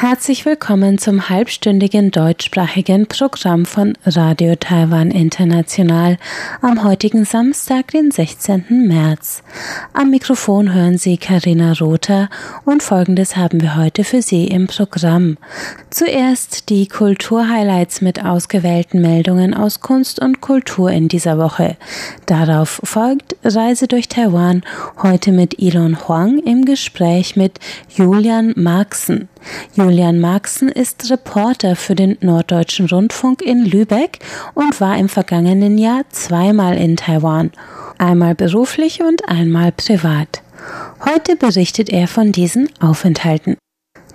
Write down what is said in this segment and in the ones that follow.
Herzlich willkommen zum halbstündigen deutschsprachigen Programm von Radio Taiwan International am heutigen Samstag, den 16. März. Am Mikrofon hören Sie Karina Rother und folgendes haben wir heute für Sie im Programm. Zuerst die Kulturhighlights mit ausgewählten Meldungen aus Kunst und Kultur in dieser Woche. Darauf folgt Reise durch Taiwan, heute mit Elon Huang im Gespräch mit Julian Marxen. Julian Marxen ist Reporter für den Norddeutschen Rundfunk in Lübeck und war im vergangenen Jahr zweimal in Taiwan, einmal beruflich und einmal privat. Heute berichtet er von diesen Aufenthalten.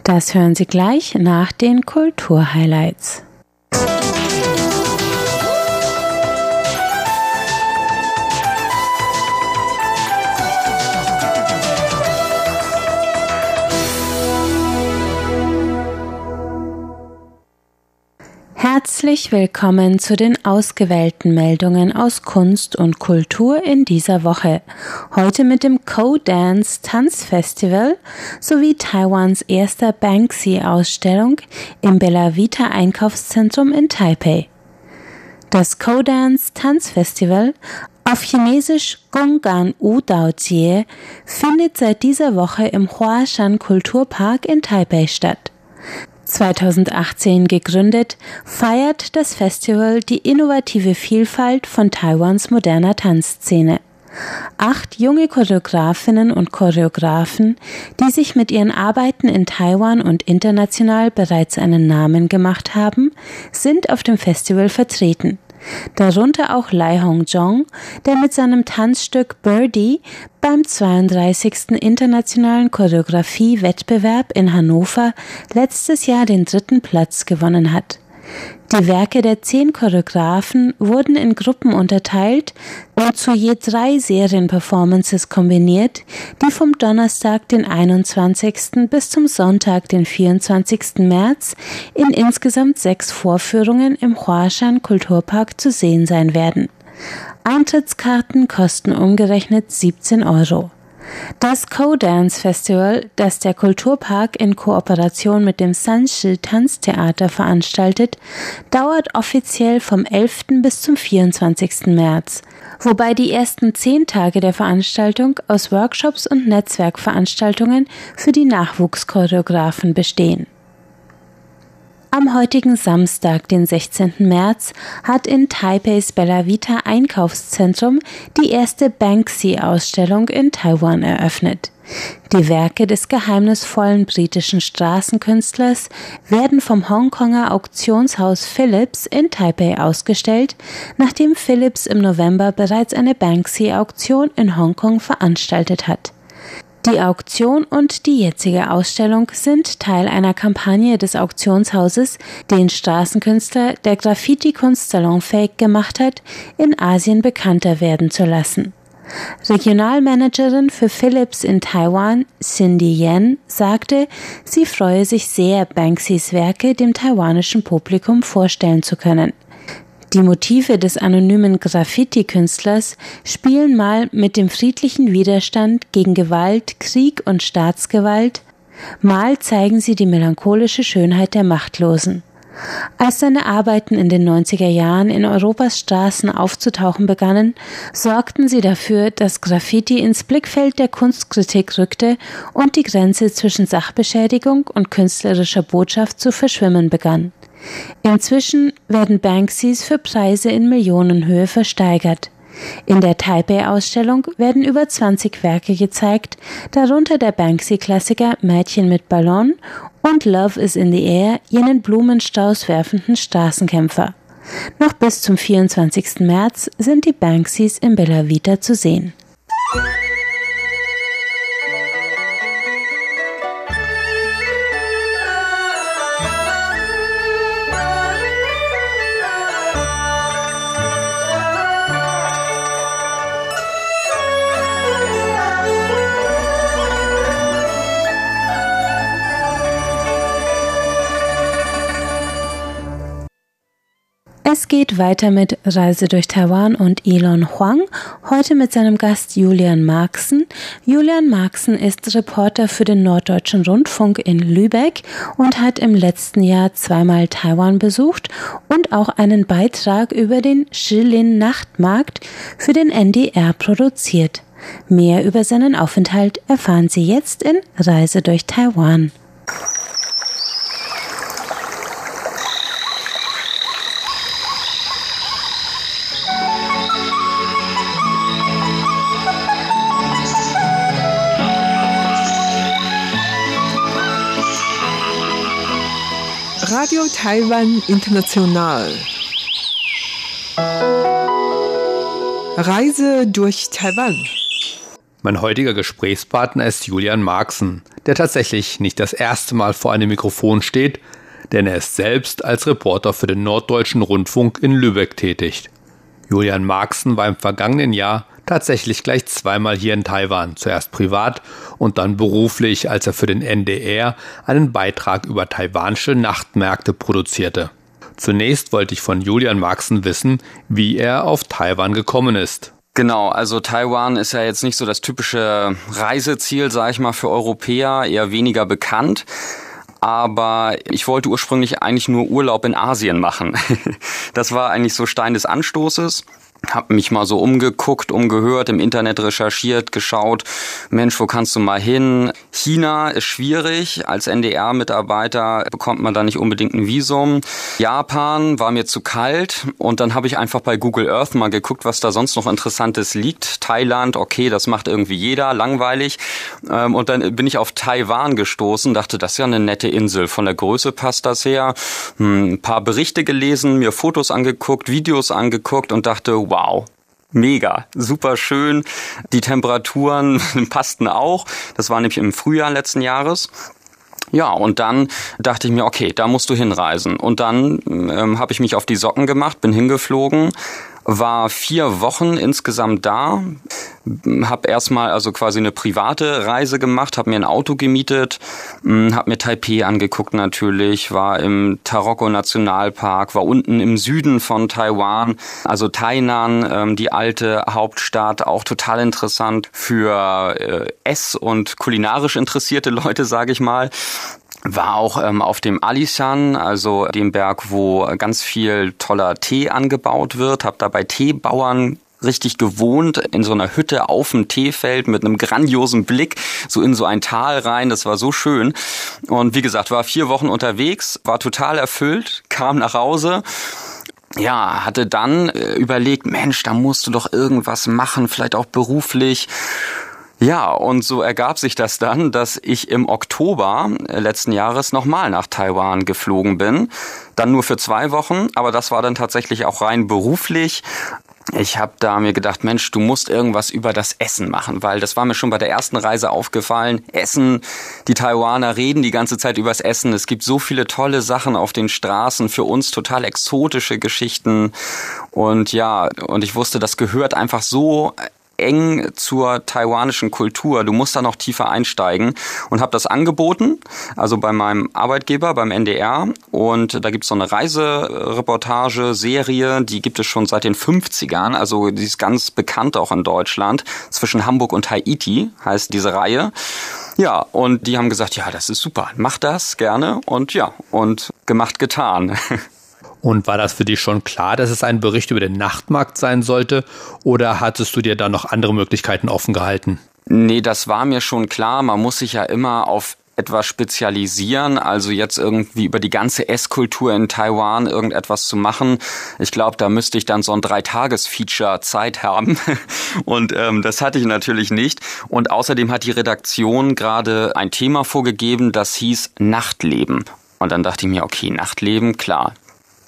Das hören Sie gleich nach den Kulturhighlights. Herzlich willkommen zu den ausgewählten Meldungen aus Kunst und Kultur in dieser Woche. Heute mit dem Co-Dance Tanzfestival sowie Taiwans erster Banksy-Ausstellung im Bella Vita Einkaufszentrum in Taipei. Das Co-Dance Tanzfestival auf Chinesisch Gonggan Udao Jie findet seit dieser Woche im Huashan Kulturpark in Taipei statt. 2018 gegründet, feiert das Festival die innovative Vielfalt von Taiwans moderner Tanzszene. Acht junge Choreografinnen und Choreografen, die sich mit ihren Arbeiten in Taiwan und international bereits einen Namen gemacht haben, sind auf dem Festival vertreten darunter auch Lai Hongzhong, der mit seinem Tanzstück Birdie beim 32. Internationalen Choreografie-Wettbewerb in Hannover letztes Jahr den dritten Platz gewonnen hat. Die Werke der zehn Choreografen wurden in Gruppen unterteilt und zu je drei Serienperformances kombiniert, die vom Donnerstag, den 21. bis zum Sonntag, den 24. März in insgesamt sechs Vorführungen im Huashan Kulturpark zu sehen sein werden. Eintrittskarten kosten umgerechnet 17 Euro. Das Co-Dance Festival, das der Kulturpark in Kooperation mit dem Sanshi Tanztheater veranstaltet, dauert offiziell vom 11. bis zum 24. März, wobei die ersten zehn Tage der Veranstaltung aus Workshops und Netzwerkveranstaltungen für die Nachwuchschoreografen bestehen. Am heutigen Samstag, den 16. März, hat in Taipeis Bella Vita Einkaufszentrum die erste Banksy-Ausstellung in Taiwan eröffnet. Die Werke des geheimnisvollen britischen Straßenkünstlers werden vom Hongkonger Auktionshaus Philips in Taipei ausgestellt, nachdem Philips im November bereits eine Banksy-Auktion in Hongkong veranstaltet hat. Die Auktion und die jetzige Ausstellung sind Teil einer Kampagne des Auktionshauses, den Straßenkünstler, der Graffiti-Kunst salonfähig gemacht hat, in Asien bekannter werden zu lassen. Regionalmanagerin für Philips in Taiwan, Cindy Yen, sagte, sie freue sich sehr, Banksys Werke dem taiwanischen Publikum vorstellen zu können. Die Motive des anonymen Graffiti-Künstlers spielen mal mit dem friedlichen Widerstand gegen Gewalt, Krieg und Staatsgewalt, mal zeigen sie die melancholische Schönheit der Machtlosen. Als seine Arbeiten in den 90er Jahren in Europas Straßen aufzutauchen begannen, sorgten sie dafür, dass Graffiti ins Blickfeld der Kunstkritik rückte und die Grenze zwischen Sachbeschädigung und künstlerischer Botschaft zu verschwimmen begann. Inzwischen werden Banksys für Preise in Millionenhöhe versteigert. In der Taipei-Ausstellung werden über 20 Werke gezeigt, darunter der Banksy-Klassiker Mädchen mit Ballon und Love is in the Air, jenen Blumenstrauß werfenden Straßenkämpfer. Noch bis zum 24. März sind die Banksys in Bella Vita zu sehen. Weiter mit Reise durch Taiwan und Elon Huang, heute mit seinem Gast Julian Marxen. Julian Marxen ist Reporter für den Norddeutschen Rundfunk in Lübeck und hat im letzten Jahr zweimal Taiwan besucht und auch einen Beitrag über den Shilin Nachtmarkt für den NDR produziert. Mehr über seinen Aufenthalt erfahren Sie jetzt in Reise durch Taiwan. Radio Taiwan International. Reise durch Taiwan. Mein heutiger Gesprächspartner ist Julian Marxen, der tatsächlich nicht das erste Mal vor einem Mikrofon steht, denn er ist selbst als Reporter für den Norddeutschen Rundfunk in Lübeck tätig. Julian Marxen war im vergangenen Jahr tatsächlich gleich zweimal hier in Taiwan, zuerst privat und dann beruflich, als er für den NDR einen Beitrag über taiwanische Nachtmärkte produzierte. Zunächst wollte ich von Julian Marxen wissen, wie er auf Taiwan gekommen ist. Genau, also Taiwan ist ja jetzt nicht so das typische Reiseziel, sag ich mal, für Europäer, eher weniger bekannt aber ich wollte ursprünglich eigentlich nur Urlaub in Asien machen. Das war eigentlich so Stein des Anstoßes habe mich mal so umgeguckt, umgehört, im Internet recherchiert, geschaut, Mensch, wo kannst du mal hin? China ist schwierig, als NDR-Mitarbeiter bekommt man da nicht unbedingt ein Visum. Japan war mir zu kalt und dann habe ich einfach bei Google Earth mal geguckt, was da sonst noch Interessantes liegt. Thailand, okay, das macht irgendwie jeder, langweilig. Ähm, und dann bin ich auf Taiwan gestoßen, dachte, das ist ja eine nette Insel, von der Größe passt das her. Hm, ein paar Berichte gelesen, mir Fotos angeguckt, Videos angeguckt und dachte, wow, mega, super schön. Die Temperaturen passten auch. Das war nämlich im Frühjahr letzten Jahres. Ja, und dann dachte ich mir, okay, da musst du hinreisen. Und dann ähm, habe ich mich auf die Socken gemacht, bin hingeflogen, war vier Wochen insgesamt da, habe erstmal also quasi eine private Reise gemacht, habe mir ein Auto gemietet, hm, habe mir Taipei angeguckt natürlich, war im Taroko Nationalpark, war unten im Süden von Taiwan, also Tainan, ähm, die alte Hauptstadt, auch total interessant für äh, Ess- und kulinarisch interessierte Leute, sage ich mal war auch ähm, auf dem Alishan, also dem Berg, wo ganz viel toller Tee angebaut wird, habe da bei Teebauern richtig gewohnt in so einer Hütte auf dem Teefeld mit einem grandiosen Blick so in so ein Tal rein. Das war so schön. Und wie gesagt, war vier Wochen unterwegs, war total erfüllt, kam nach Hause ja, hatte dann äh, überlegt, Mensch, da musst du doch irgendwas machen, vielleicht auch beruflich. Ja, und so ergab sich das dann, dass ich im Oktober äh, letzten Jahres nochmal nach Taiwan geflogen bin. Dann nur für zwei Wochen, aber das war dann tatsächlich auch rein beruflich. Ich habe da mir gedacht, Mensch, du musst irgendwas über das Essen machen, weil das war mir schon bei der ersten Reise aufgefallen. Essen, die Taiwaner reden die ganze Zeit übers Essen. Es gibt so viele tolle Sachen auf den Straßen, für uns total exotische Geschichten. Und ja, und ich wusste, das gehört einfach so eng zur taiwanischen Kultur. Du musst da noch tiefer einsteigen und habe das angeboten, also bei meinem Arbeitgeber, beim NDR. Und da gibt's so eine Reisereportage, Serie, die gibt es schon seit den 50ern. Also die ist ganz bekannt auch in Deutschland. Zwischen Hamburg und Haiti heißt diese Reihe. Ja, und die haben gesagt, ja, das ist super, mach das gerne. Und ja, und gemacht, getan. Und war das für dich schon klar, dass es ein Bericht über den Nachtmarkt sein sollte? Oder hattest du dir da noch andere Möglichkeiten offen gehalten? Nee, das war mir schon klar. Man muss sich ja immer auf etwas spezialisieren, also jetzt irgendwie über die ganze Esskultur in Taiwan irgendetwas zu machen. Ich glaube, da müsste ich dann so ein Dreitages-Feature Zeit haben. Und ähm, das hatte ich natürlich nicht. Und außerdem hat die Redaktion gerade ein Thema vorgegeben, das hieß Nachtleben. Und dann dachte ich mir, okay, Nachtleben, klar,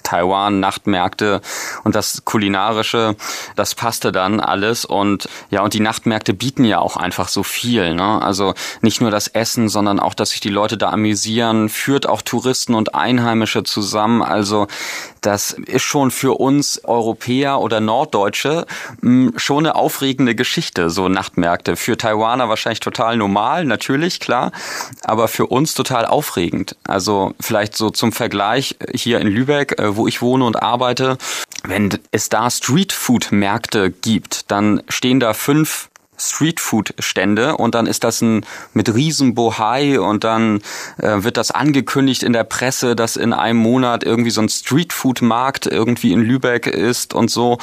Taiwan, Nachtmärkte und das Kulinarische, das passte dann alles. Und ja, und die Nachtmärkte bieten ja auch einfach so viel. Ne? Also nicht nur das Essen, sondern auch, dass sich die Leute da amüsieren, führt auch Touristen und Einheimische zusammen. Also das ist schon für uns Europäer oder Norddeutsche hm, schon eine aufregende Geschichte, so Nachtmärkte. Für Taiwaner wahrscheinlich total normal, natürlich, klar, aber für uns total aufregend. Also vielleicht so zum Vergleich hier in Lübeck, äh, wo ich wohne und arbeite, wenn es da Streetfood-Märkte gibt, dann stehen da fünf Streetfood-Stände und dann ist das ein mit riesen Bohai und dann äh, wird das angekündigt in der Presse, dass in einem Monat irgendwie so ein Streetfood-Markt irgendwie in Lübeck ist und so.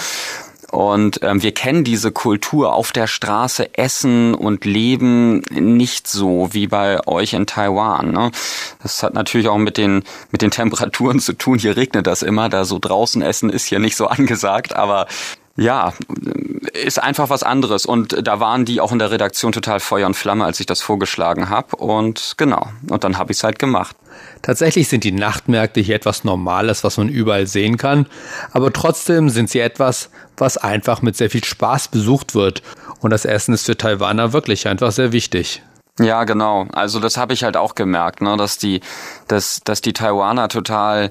Und ähm, wir kennen diese Kultur auf der Straße essen und leben nicht so wie bei euch in Taiwan. Ne? Das hat natürlich auch mit den mit den Temperaturen zu tun. Hier regnet das immer, da so draußen essen ist hier nicht so angesagt, aber ja, ist einfach was anderes. Und da waren die auch in der Redaktion total Feuer und Flamme, als ich das vorgeschlagen habe. Und genau, und dann habe ich es halt gemacht. Tatsächlich sind die Nachtmärkte hier etwas Normales, was man überall sehen kann, aber trotzdem sind sie etwas, was einfach mit sehr viel Spaß besucht wird. Und das Essen ist für Taiwaner wirklich einfach sehr wichtig. Ja, genau. Also das habe ich halt auch gemerkt, ne, dass die, dass, dass die Taiwaner total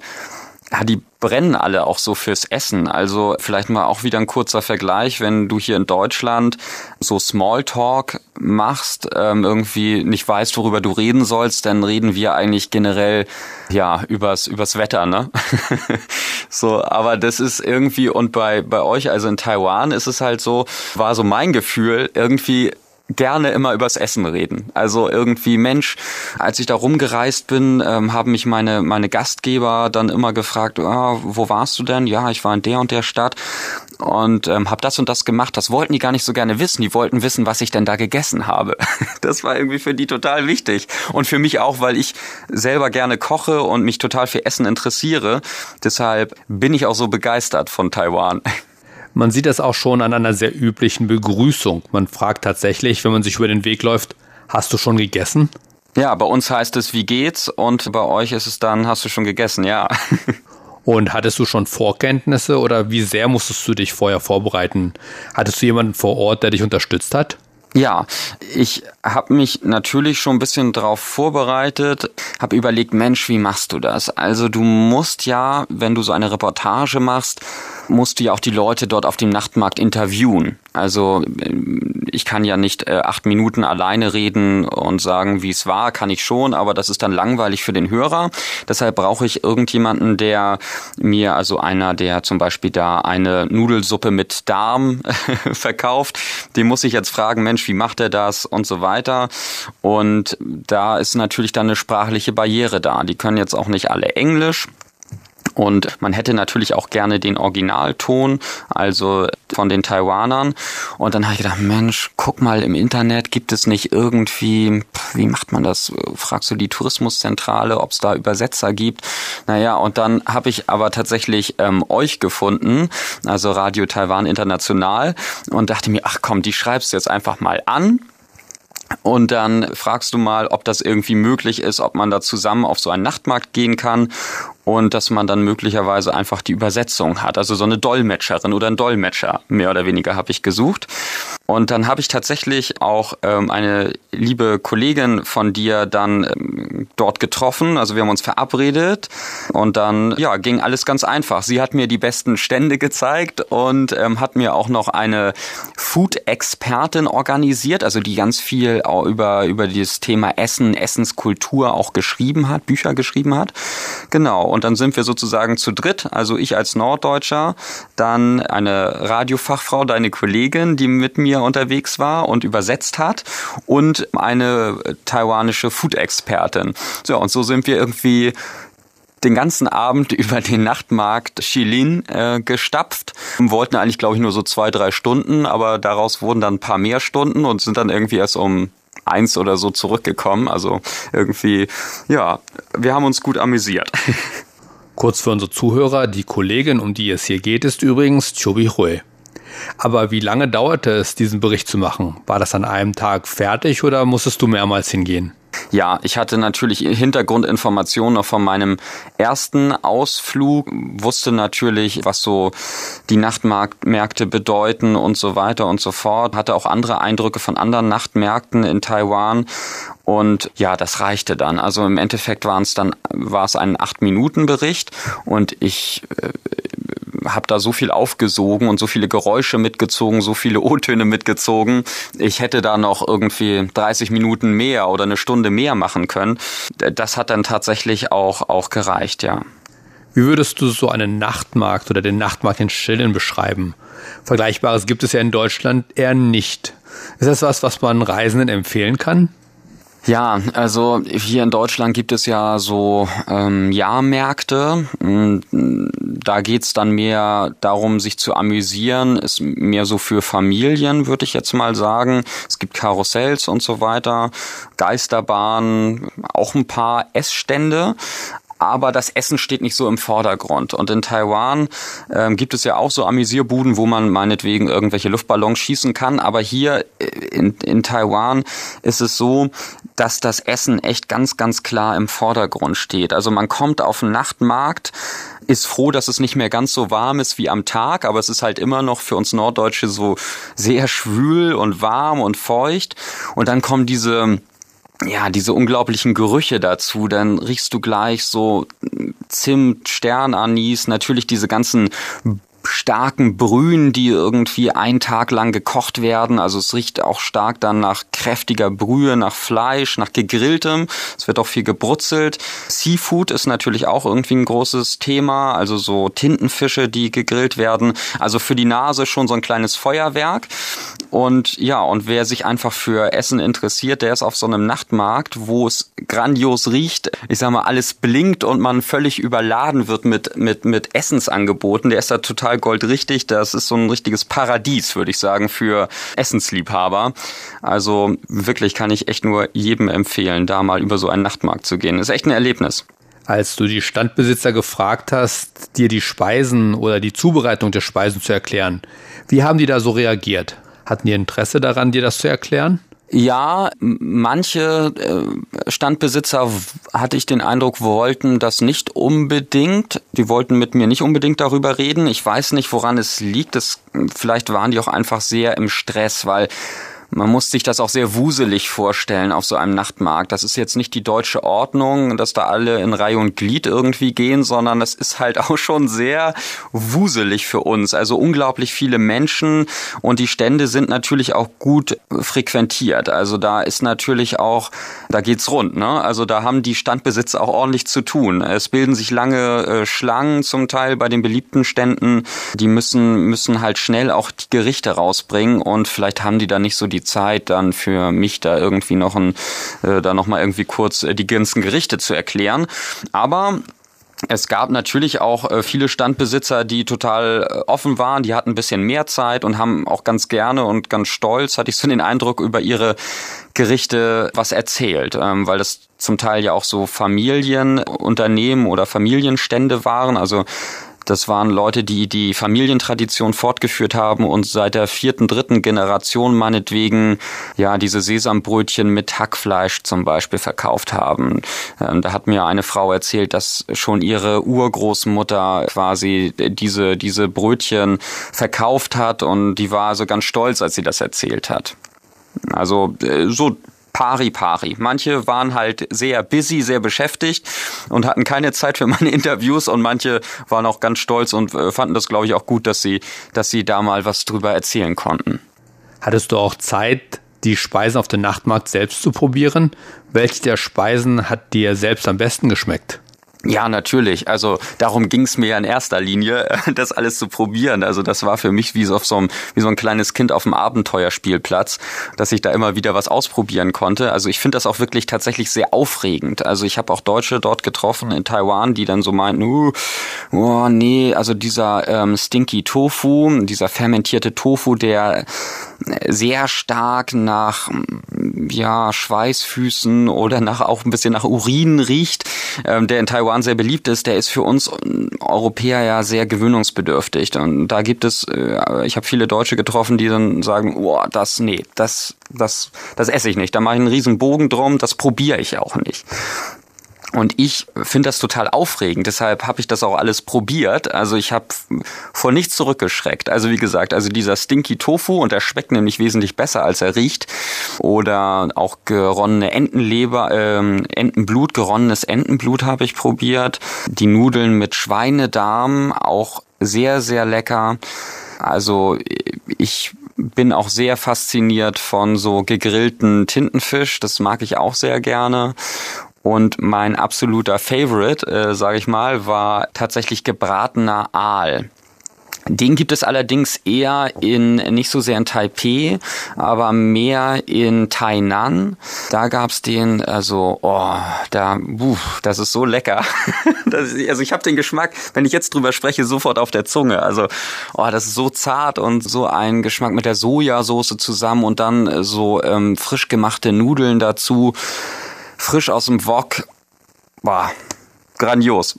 ja, die brennen alle auch so fürs Essen. Also vielleicht mal auch wieder ein kurzer Vergleich, wenn du hier in Deutschland so Smalltalk machst, ähm, irgendwie nicht weißt, worüber du reden sollst, dann reden wir eigentlich generell ja übers übers Wetter, ne? so, aber das ist irgendwie und bei bei euch, also in Taiwan, ist es halt so, war so mein Gefühl irgendwie gerne immer übers Essen reden. Also irgendwie, Mensch, als ich da rumgereist bin, ähm, haben mich meine, meine Gastgeber dann immer gefragt, ah, wo warst du denn? Ja, ich war in der und der Stadt und ähm, habe das und das gemacht. Das wollten die gar nicht so gerne wissen. Die wollten wissen, was ich denn da gegessen habe. Das war irgendwie für die total wichtig. Und für mich auch, weil ich selber gerne koche und mich total für Essen interessiere. Deshalb bin ich auch so begeistert von Taiwan. Man sieht das auch schon an einer sehr üblichen Begrüßung. Man fragt tatsächlich, wenn man sich über den Weg läuft, hast du schon gegessen? Ja, bei uns heißt es, wie geht's? Und bei euch ist es dann, hast du schon gegessen? Ja. Und hattest du schon Vorkenntnisse oder wie sehr musstest du dich vorher vorbereiten? Hattest du jemanden vor Ort, der dich unterstützt hat? Ja, ich habe mich natürlich schon ein bisschen darauf vorbereitet, habe überlegt, Mensch, wie machst du das? Also du musst ja, wenn du so eine Reportage machst, musst du ja auch die Leute dort auf dem Nachtmarkt interviewen. Also ich kann ja nicht äh, acht Minuten alleine reden und sagen, wie es war, kann ich schon, aber das ist dann langweilig für den Hörer. Deshalb brauche ich irgendjemanden, der mir, also einer, der zum Beispiel da eine Nudelsuppe mit Darm verkauft, den muss ich jetzt fragen, Mensch, wie macht er das und so weiter. Und da ist natürlich dann eine sprachliche Barriere da. Die können jetzt auch nicht alle Englisch. Und man hätte natürlich auch gerne den Originalton, also von den Taiwanern. Und dann habe ich gedacht, Mensch, guck mal im Internet, gibt es nicht irgendwie, wie macht man das? Fragst du die Tourismuszentrale, ob es da Übersetzer gibt? Naja, und dann habe ich aber tatsächlich ähm, euch gefunden, also Radio Taiwan International, und dachte mir, ach komm, die schreibst du jetzt einfach mal an und dann fragst du mal, ob das irgendwie möglich ist, ob man da zusammen auf so einen Nachtmarkt gehen kann und dass man dann möglicherweise einfach die Übersetzung hat. Also so eine Dolmetscherin oder ein Dolmetscher, mehr oder weniger habe ich gesucht. Und dann habe ich tatsächlich auch ähm, eine liebe Kollegin von dir dann ähm, dort getroffen. Also wir haben uns verabredet und dann ja ging alles ganz einfach. Sie hat mir die besten Stände gezeigt und ähm, hat mir auch noch eine Food-Expertin organisiert, also die ganz viel auch über über dieses Thema Essen, Essenskultur auch geschrieben hat, Bücher geschrieben hat. Genau. Und dann sind wir sozusagen zu dritt. Also ich als Norddeutscher, dann eine Radiofachfrau, deine Kollegin, die mit mir unterwegs war und übersetzt hat und eine taiwanische Food-Expertin. So, und so sind wir irgendwie den ganzen Abend über den Nachtmarkt Shilin äh, gestapft. Wir wollten eigentlich, glaube ich, nur so zwei, drei Stunden, aber daraus wurden dann ein paar mehr Stunden und sind dann irgendwie erst um eins oder so zurückgekommen. Also irgendwie, ja, wir haben uns gut amüsiert. Kurz für unsere Zuhörer, die Kollegin, um die es hier geht, ist übrigens Chobi Hui. Aber wie lange dauerte es, diesen Bericht zu machen? War das an einem Tag fertig oder musstest du mehrmals hingehen? Ja, ich hatte natürlich Hintergrundinformationen noch von meinem ersten Ausflug, wusste natürlich, was so die Nachtmärkte bedeuten und so weiter und so fort, hatte auch andere Eindrücke von anderen Nachtmärkten in Taiwan und ja, das reichte dann. Also im Endeffekt waren es dann, war es ein acht Minuten Bericht und ich äh, habe da so viel aufgesogen und so viele Geräusche mitgezogen, so viele O-Töne mitgezogen. Ich hätte da noch irgendwie 30 Minuten mehr oder eine Stunde mehr machen können. Das hat dann tatsächlich auch, auch gereicht, ja. Wie würdest du so einen Nachtmarkt oder den Nachtmarkt in Schillen beschreiben? Vergleichbares gibt es ja in Deutschland eher nicht. Ist das was, was man Reisenden empfehlen kann? Ja, also hier in Deutschland gibt es ja so ähm, Jahrmärkte. Mm, da geht's dann mehr darum, sich zu amüsieren. Ist mehr so für Familien, würde ich jetzt mal sagen. Es gibt Karussells und so weiter, Geisterbahnen, auch ein paar Essstände aber das Essen steht nicht so im Vordergrund. Und in Taiwan ähm, gibt es ja auch so Amüsierbuden, wo man meinetwegen irgendwelche Luftballons schießen kann. Aber hier äh, in, in Taiwan ist es so, dass das Essen echt ganz, ganz klar im Vordergrund steht. Also man kommt auf den Nachtmarkt, ist froh, dass es nicht mehr ganz so warm ist wie am Tag, aber es ist halt immer noch für uns Norddeutsche so sehr schwül und warm und feucht. Und dann kommen diese ja, diese unglaublichen Gerüche dazu, dann riechst du gleich so Zimt, Sternanis, natürlich diese ganzen starken Brühen, die irgendwie einen Tag lang gekocht werden. Also es riecht auch stark dann nach kräftiger Brühe, nach Fleisch, nach gegrilltem. Es wird auch viel gebrutzelt. Seafood ist natürlich auch irgendwie ein großes Thema. Also so Tintenfische, die gegrillt werden. Also für die Nase schon so ein kleines Feuerwerk. Und ja, und wer sich einfach für Essen interessiert, der ist auf so einem Nachtmarkt, wo es grandios riecht. Ich sag mal, alles blinkt und man völlig überladen wird mit, mit, mit Essensangeboten. Der ist da total goldrichtig. Das ist so ein richtiges Paradies, würde ich sagen, für Essensliebhaber. Also wirklich kann ich echt nur jedem empfehlen, da mal über so einen Nachtmarkt zu gehen. Ist echt ein Erlebnis. Als du die Standbesitzer gefragt hast, dir die Speisen oder die Zubereitung der Speisen zu erklären, wie haben die da so reagiert? Hatten die Interesse daran, dir das zu erklären? Ja, manche äh, Standbesitzer hatte ich den Eindruck, wollten das nicht unbedingt. Die wollten mit mir nicht unbedingt darüber reden. Ich weiß nicht, woran es liegt. Das, vielleicht waren die auch einfach sehr im Stress, weil man muss sich das auch sehr wuselig vorstellen auf so einem Nachtmarkt. Das ist jetzt nicht die deutsche Ordnung, dass da alle in Reihe und Glied irgendwie gehen, sondern das ist halt auch schon sehr wuselig für uns. Also unglaublich viele Menschen und die Stände sind natürlich auch gut frequentiert. Also da ist natürlich auch, da geht's rund, ne? Also da haben die Standbesitzer auch ordentlich zu tun. Es bilden sich lange äh, Schlangen zum Teil bei den beliebten Ständen. Die müssen, müssen halt schnell auch die Gerichte rausbringen und vielleicht haben die da nicht so die Zeit dann für mich da irgendwie noch ein, äh, da noch mal irgendwie kurz äh, die ganzen Gerichte zu erklären. Aber es gab natürlich auch äh, viele Standbesitzer, die total äh, offen waren, die hatten ein bisschen mehr Zeit und haben auch ganz gerne und ganz stolz, hatte ich so den Eindruck, über ihre Gerichte was erzählt, ähm, weil das zum Teil ja auch so Familienunternehmen oder Familienstände waren. Also das waren Leute, die die Familientradition fortgeführt haben und seit der vierten, dritten Generation meinetwegen ja diese Sesambrötchen mit Hackfleisch zum Beispiel verkauft haben. Ähm, da hat mir eine Frau erzählt, dass schon ihre Urgroßmutter quasi diese, diese Brötchen verkauft hat und die war so ganz stolz, als sie das erzählt hat. Also äh, so pari pari. Manche waren halt sehr busy, sehr beschäftigt und hatten keine Zeit für meine Interviews und manche waren auch ganz stolz und äh, fanden das, glaube ich, auch gut, dass sie, dass sie da mal was drüber erzählen konnten. Hattest du auch Zeit, die Speisen auf dem Nachtmarkt selbst zu probieren? Welche der Speisen hat dir selbst am besten geschmeckt? Ja, natürlich. Also darum ging's mir ja in erster Linie, das alles zu probieren. Also das war für mich wie so, auf so einem, wie so ein kleines Kind auf dem Abenteuerspielplatz, dass ich da immer wieder was ausprobieren konnte. Also ich finde das auch wirklich tatsächlich sehr aufregend. Also ich habe auch Deutsche dort getroffen in Taiwan, die dann so meinten, uh, oh nee, also dieser ähm, Stinky Tofu, dieser fermentierte Tofu, der sehr stark nach ja Schweißfüßen oder nach auch ein bisschen nach Urin riecht, ähm, der in Taiwan sehr beliebt ist, der ist für uns Europäer ja sehr gewöhnungsbedürftig. Und da gibt es, äh, ich habe viele Deutsche getroffen, die dann sagen, oh, das nee, das das das esse ich nicht. Da mache ich einen riesen Bogen drum, das probiere ich auch nicht. Und ich finde das total aufregend, deshalb habe ich das auch alles probiert. Also ich habe vor nichts zurückgeschreckt. Also wie gesagt, also dieser Stinky Tofu und der schmeckt nämlich wesentlich besser, als er riecht. Oder auch geronnene Entenleber, ähm, Entenblut, geronnenes Entenblut habe ich probiert. Die Nudeln mit Schweinedarm, auch sehr, sehr lecker. Also ich bin auch sehr fasziniert von so gegrillten Tintenfisch. Das mag ich auch sehr gerne. Und mein absoluter Favorite, äh, sage ich mal, war tatsächlich gebratener Aal. Den gibt es allerdings eher in, nicht so sehr in Taipei, aber mehr in Tainan. Da gab's den, also, oh, da, buh, das ist so lecker. das, also ich habe den Geschmack, wenn ich jetzt drüber spreche, sofort auf der Zunge. Also, oh, das ist so zart und so ein Geschmack mit der Sojasauce zusammen und dann so ähm, frisch gemachte Nudeln dazu, frisch aus dem Wok. Boah, grandios.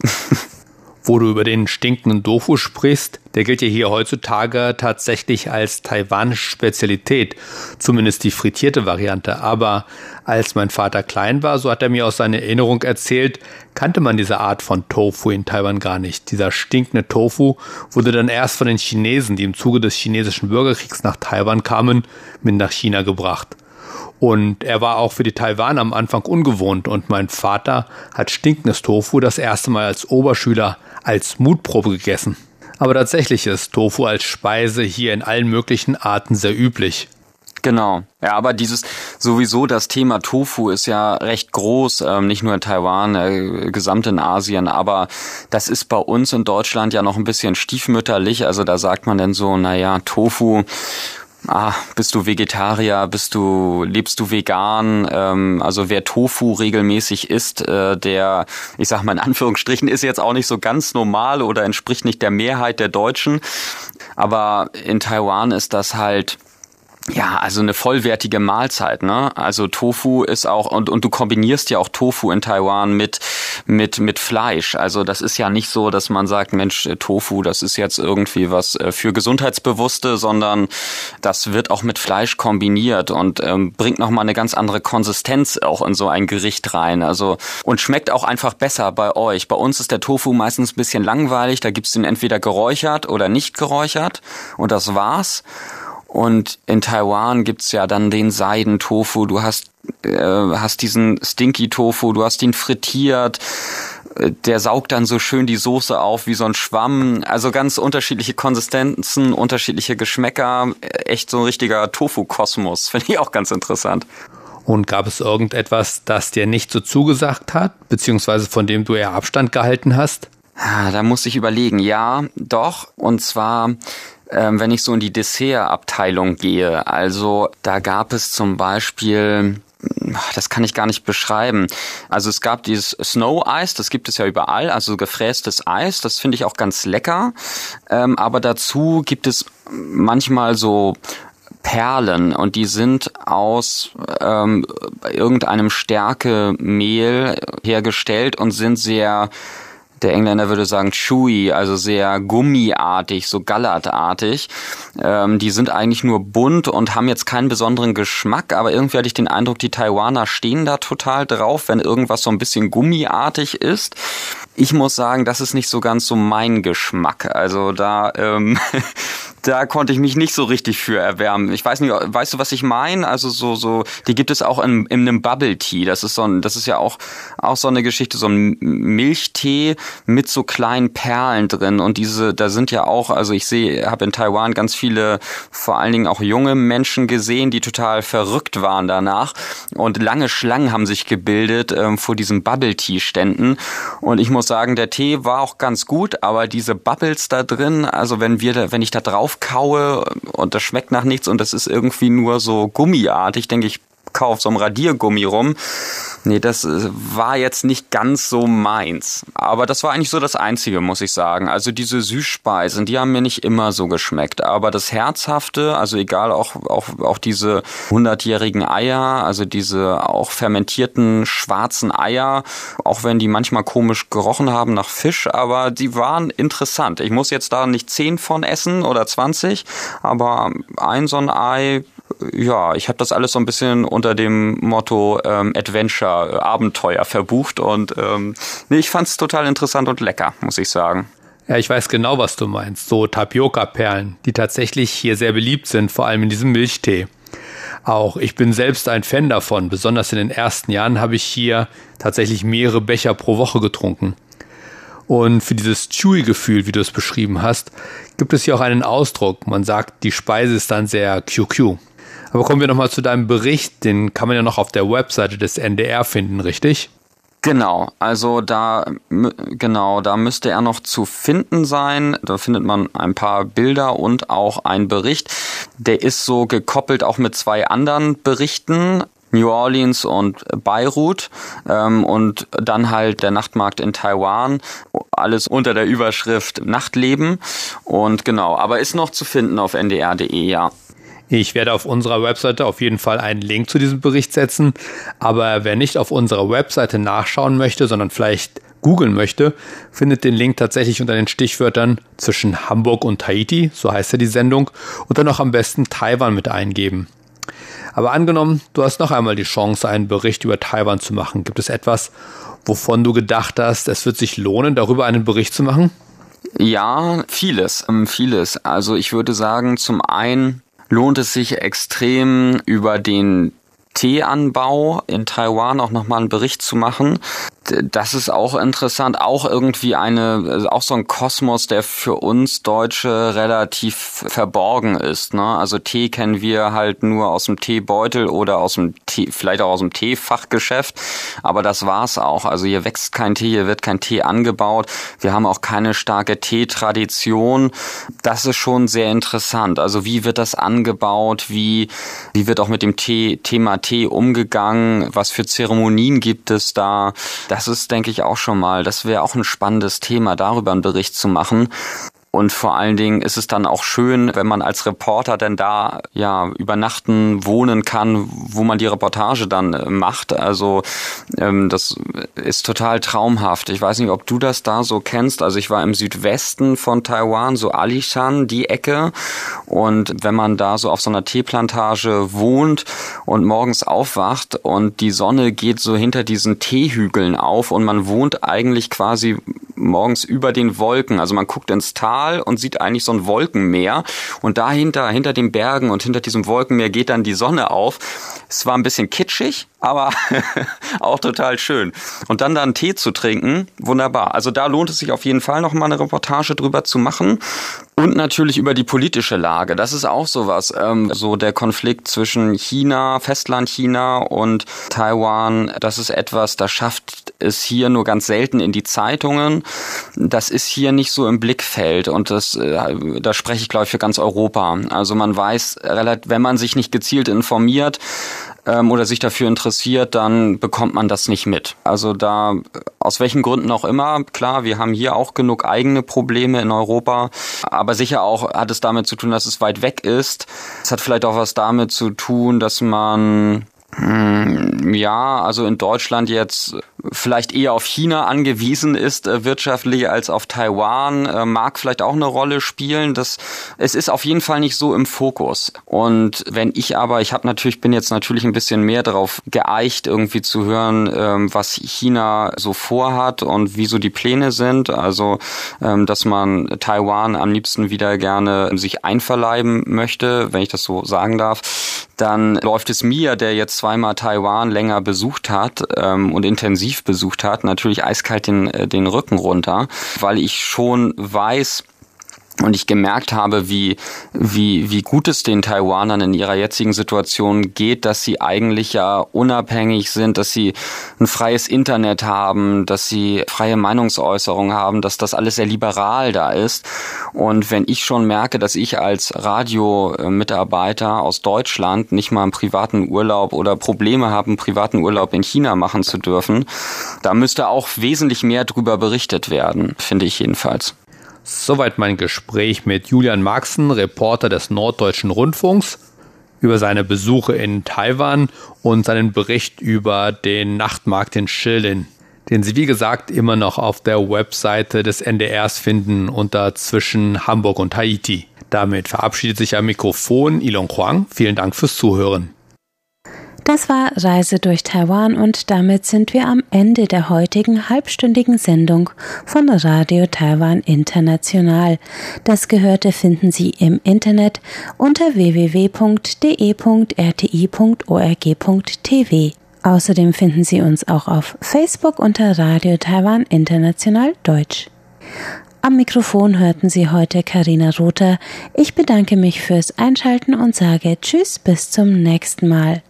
Wo du über den stinkenden Tofu sprichst, der gilt ja hier heutzutage tatsächlich als taiwanische Spezialität, zumindest die frittierte Variante. Aber als mein Vater klein war, so hat er mir aus seiner Erinnerung erzählt, kannte man diese Art von Tofu in Taiwan gar nicht. Dieser stinkende Tofu wurde dann erst von den Chinesen, die im Zuge des chinesischen Bürgerkriegs nach Taiwan kamen, mit nach China gebracht. Und er war auch für die Taiwan am Anfang ungewohnt und mein Vater hat stinkendes Tofu das erste Mal als Oberschüler als Mutprobe gegessen. Aber tatsächlich ist Tofu als Speise hier in allen möglichen Arten sehr üblich. Genau. Ja, aber dieses sowieso das Thema Tofu ist ja recht groß, ähm, nicht nur in Taiwan, äh, gesamt in Asien, aber das ist bei uns in Deutschland ja noch ein bisschen stiefmütterlich. Also da sagt man dann so, naja, Tofu, ah, bist du Vegetarier, bist du, lebst du vegan? Ähm, also wer Tofu regelmäßig isst, äh, der, ich sag mal in Anführungsstrichen, ist jetzt auch nicht so ganz normal oder entspricht nicht der Mehrheit der Deutschen. Aber in Taiwan ist das halt ja, also eine vollwertige Mahlzeit, ne? Also Tofu ist auch und und du kombinierst ja auch Tofu in Taiwan mit mit mit Fleisch. Also das ist ja nicht so, dass man sagt, Mensch, äh, Tofu, das ist jetzt irgendwie was äh, für Gesundheitsbewusste, sondern das wird auch mit Fleisch kombiniert und ähm, bringt noch mal eine ganz andere Konsistenz auch in so ein Gericht rein. Also und schmeckt auch einfach besser bei euch. Bei uns ist der Tofu meistens ein bisschen langweilig, da gibt's den entweder geräuchert oder nicht geräuchert und das war's. Und in Taiwan gibt's ja dann den Seidentofu, du hast, äh, hast diesen Stinky Tofu, du hast ihn frittiert, äh, der saugt dann so schön die Soße auf wie so ein Schwamm. Also ganz unterschiedliche Konsistenzen, unterschiedliche Geschmäcker. Echt so ein richtiger Tofu-Kosmos. Finde ich auch ganz interessant. Und gab es irgendetwas, das dir nicht so zugesagt hat, beziehungsweise von dem du eher Abstand gehalten hast? Ah, da muss ich überlegen. Ja, doch. Und zwar ähm, wenn ich so in die Dessertabteilung gehe. Also da gab es zum Beispiel das kann ich gar nicht beschreiben. Also es gab dieses Snow Eis, das gibt es ja überall, also gefrästes Eis, das finde ich auch ganz lecker. Ähm, aber dazu gibt es manchmal so Perlen und die sind aus ähm, irgendeinem Stärkemehl hergestellt und sind sehr der Engländer würde sagen chewy, also sehr gummiartig, so gallertartig. Ähm, die sind eigentlich nur bunt und haben jetzt keinen besonderen Geschmack, aber irgendwie hatte ich den Eindruck, die Taiwaner stehen da total drauf, wenn irgendwas so ein bisschen gummiartig ist. Ich muss sagen, das ist nicht so ganz so mein Geschmack. Also da ähm, da konnte ich mich nicht so richtig für erwärmen. Ich weiß nicht, weißt du, was ich meine? Also so, so, die gibt es auch in, in einem Bubble Tea. Das ist so ein, das ist ja auch, auch so eine Geschichte, so ein Milchtee mit so kleinen Perlen drin. Und diese, da sind ja auch, also ich sehe, habe in Taiwan ganz viele, vor allen Dingen auch junge Menschen gesehen, die total verrückt waren danach. Und lange Schlangen haben sich gebildet ähm, vor diesen Bubble Tea Ständen. Und ich muss sagen, der Tee war auch ganz gut, aber diese Bubbles da drin, also wenn wir da, wenn ich da drauf kaue und das schmeckt nach nichts und das ist irgendwie nur so gummiartig, denke ich, kaufe so ein Radiergummi rum. Nee, das äh, war jetzt nicht ganz so meins. Aber das war eigentlich so das Einzige, muss ich sagen. Also diese Süßspeisen, die haben mir nicht immer so geschmeckt. Aber das Herzhafte, also egal auch, auch, auch diese hundertjährigen Eier, also diese auch fermentierten schwarzen Eier, auch wenn die manchmal komisch gerochen haben nach Fisch, aber die waren interessant. Ich muss jetzt da nicht zehn von essen oder zwanzig, aber ein so ein Ei ja, ich habe das alles so ein bisschen unter dem Motto ähm, Adventure, äh, Abenteuer verbucht und ähm, nee, ich fand's total interessant und lecker, muss ich sagen. Ja, ich weiß genau, was du meinst. So Tapioca-Perlen, die tatsächlich hier sehr beliebt sind, vor allem in diesem Milchtee. Auch ich bin selbst ein Fan davon. Besonders in den ersten Jahren habe ich hier tatsächlich mehrere Becher pro Woche getrunken. Und für dieses Chewy-Gefühl, wie du es beschrieben hast, gibt es hier auch einen Ausdruck. Man sagt, die Speise ist dann sehr QQ. Aber kommen wir nochmal zu deinem Bericht, den kann man ja noch auf der Webseite des NDR finden, richtig? Genau, also da genau, da müsste er noch zu finden sein. Da findet man ein paar Bilder und auch einen Bericht. Der ist so gekoppelt auch mit zwei anderen Berichten. New Orleans und Beirut ähm, und dann halt der Nachtmarkt in Taiwan. Alles unter der Überschrift Nachtleben. Und genau, aber ist noch zu finden auf ndr.de, ja. Ich werde auf unserer Webseite auf jeden Fall einen Link zu diesem Bericht setzen. Aber wer nicht auf unserer Webseite nachschauen möchte, sondern vielleicht googeln möchte, findet den Link tatsächlich unter den Stichwörtern zwischen Hamburg und Tahiti, so heißt ja die Sendung, und dann auch am besten Taiwan mit eingeben. Aber angenommen, du hast noch einmal die Chance, einen Bericht über Taiwan zu machen. Gibt es etwas, wovon du gedacht hast, es wird sich lohnen, darüber einen Bericht zu machen? Ja, vieles, ähm, vieles. Also ich würde sagen, zum einen lohnt es sich extrem über den Teeanbau in Taiwan auch nochmal einen Bericht zu machen das ist auch interessant, auch irgendwie eine, also auch so ein Kosmos, der für uns Deutsche relativ verborgen ist. Ne? Also Tee kennen wir halt nur aus dem Teebeutel oder aus dem Tee, vielleicht auch aus dem Teefachgeschäft, aber das war's auch. Also hier wächst kein Tee, hier wird kein Tee angebaut. Wir haben auch keine starke Teetradition. Das ist schon sehr interessant. Also wie wird das angebaut? Wie, wie wird auch mit dem Tee, Thema Tee umgegangen? Was für Zeremonien gibt es da? Das ist, denke ich, auch schon mal, das wäre auch ein spannendes Thema, darüber einen Bericht zu machen. Und vor allen Dingen ist es dann auch schön, wenn man als Reporter denn da ja übernachten, wohnen kann, wo man die Reportage dann äh, macht. Also ähm, das ist total traumhaft. Ich weiß nicht, ob du das da so kennst. Also ich war im Südwesten von Taiwan, so Alishan, die Ecke. Und wenn man da so auf so einer Teeplantage wohnt und morgens aufwacht und die Sonne geht so hinter diesen Teehügeln auf und man wohnt eigentlich quasi morgens über den Wolken. Also man guckt ins Tal und sieht eigentlich so ein Wolkenmeer und dahinter, hinter den Bergen und hinter diesem Wolkenmeer geht dann die Sonne auf. Es war ein bisschen kitschig, aber auch total schön. Und dann da einen Tee zu trinken, wunderbar. Also da lohnt es sich auf jeden Fall noch mal eine Reportage drüber zu machen. Und natürlich über die politische Lage. Das ist auch sowas. Ähm, so der Konflikt zwischen China, Festland China und Taiwan, das ist etwas, das schafft es hier nur ganz selten in die Zeitungen. Das ist hier nicht so im Blickfeld. Und das, äh, da spreche ich, glaube ich, für ganz Europa. Also man weiß, wenn man sich nicht gezielt informiert, ähm, oder sich dafür interessiert, dann bekommt man das nicht mit. Also da, aus welchen Gründen auch immer, klar, wir haben hier auch genug eigene Probleme in Europa, aber sicher auch hat es damit zu tun, dass es weit weg ist. Es hat vielleicht auch was damit zu tun, dass man ja, also in Deutschland jetzt vielleicht eher auf China angewiesen ist äh, wirtschaftlich als auf Taiwan, äh, mag vielleicht auch eine Rolle spielen. Das, es ist auf jeden Fall nicht so im Fokus. Und wenn ich aber, ich habe natürlich, bin jetzt natürlich ein bisschen mehr darauf geeicht, irgendwie zu hören, ähm, was China so vorhat und wie so die Pläne sind. Also, ähm, dass man Taiwan am liebsten wieder gerne sich einverleiben möchte, wenn ich das so sagen darf dann läuft es mir, der jetzt zweimal Taiwan länger besucht hat ähm, und intensiv besucht hat, natürlich eiskalt den, äh, den Rücken runter, weil ich schon weiß, und ich gemerkt habe, wie, wie, wie gut es den Taiwanern in ihrer jetzigen Situation geht, dass sie eigentlich ja unabhängig sind, dass sie ein freies Internet haben, dass sie freie Meinungsäußerung haben, dass das alles sehr liberal da ist. Und wenn ich schon merke, dass ich als Radiomitarbeiter aus Deutschland nicht mal einen privaten Urlaub oder Probleme habe, einen privaten Urlaub in China machen zu dürfen, da müsste auch wesentlich mehr drüber berichtet werden, finde ich jedenfalls. Soweit mein Gespräch mit Julian Marxen, Reporter des Norddeutschen Rundfunks, über seine Besuche in Taiwan und seinen Bericht über den Nachtmarkt in Schilin, den Sie wie gesagt immer noch auf der Webseite des NDRs finden unter zwischen Hamburg und Haiti. Damit verabschiedet sich am Mikrofon Ilon Huang. Vielen Dank fürs Zuhören. Das war Reise durch Taiwan und damit sind wir am Ende der heutigen halbstündigen Sendung von Radio Taiwan International. Das Gehörte finden Sie im Internet unter www.de.rti.org.tv. Außerdem finden Sie uns auch auf Facebook unter Radio Taiwan International Deutsch. Am Mikrofon hörten Sie heute Karina Rother. Ich bedanke mich fürs Einschalten und sage Tschüss bis zum nächsten Mal.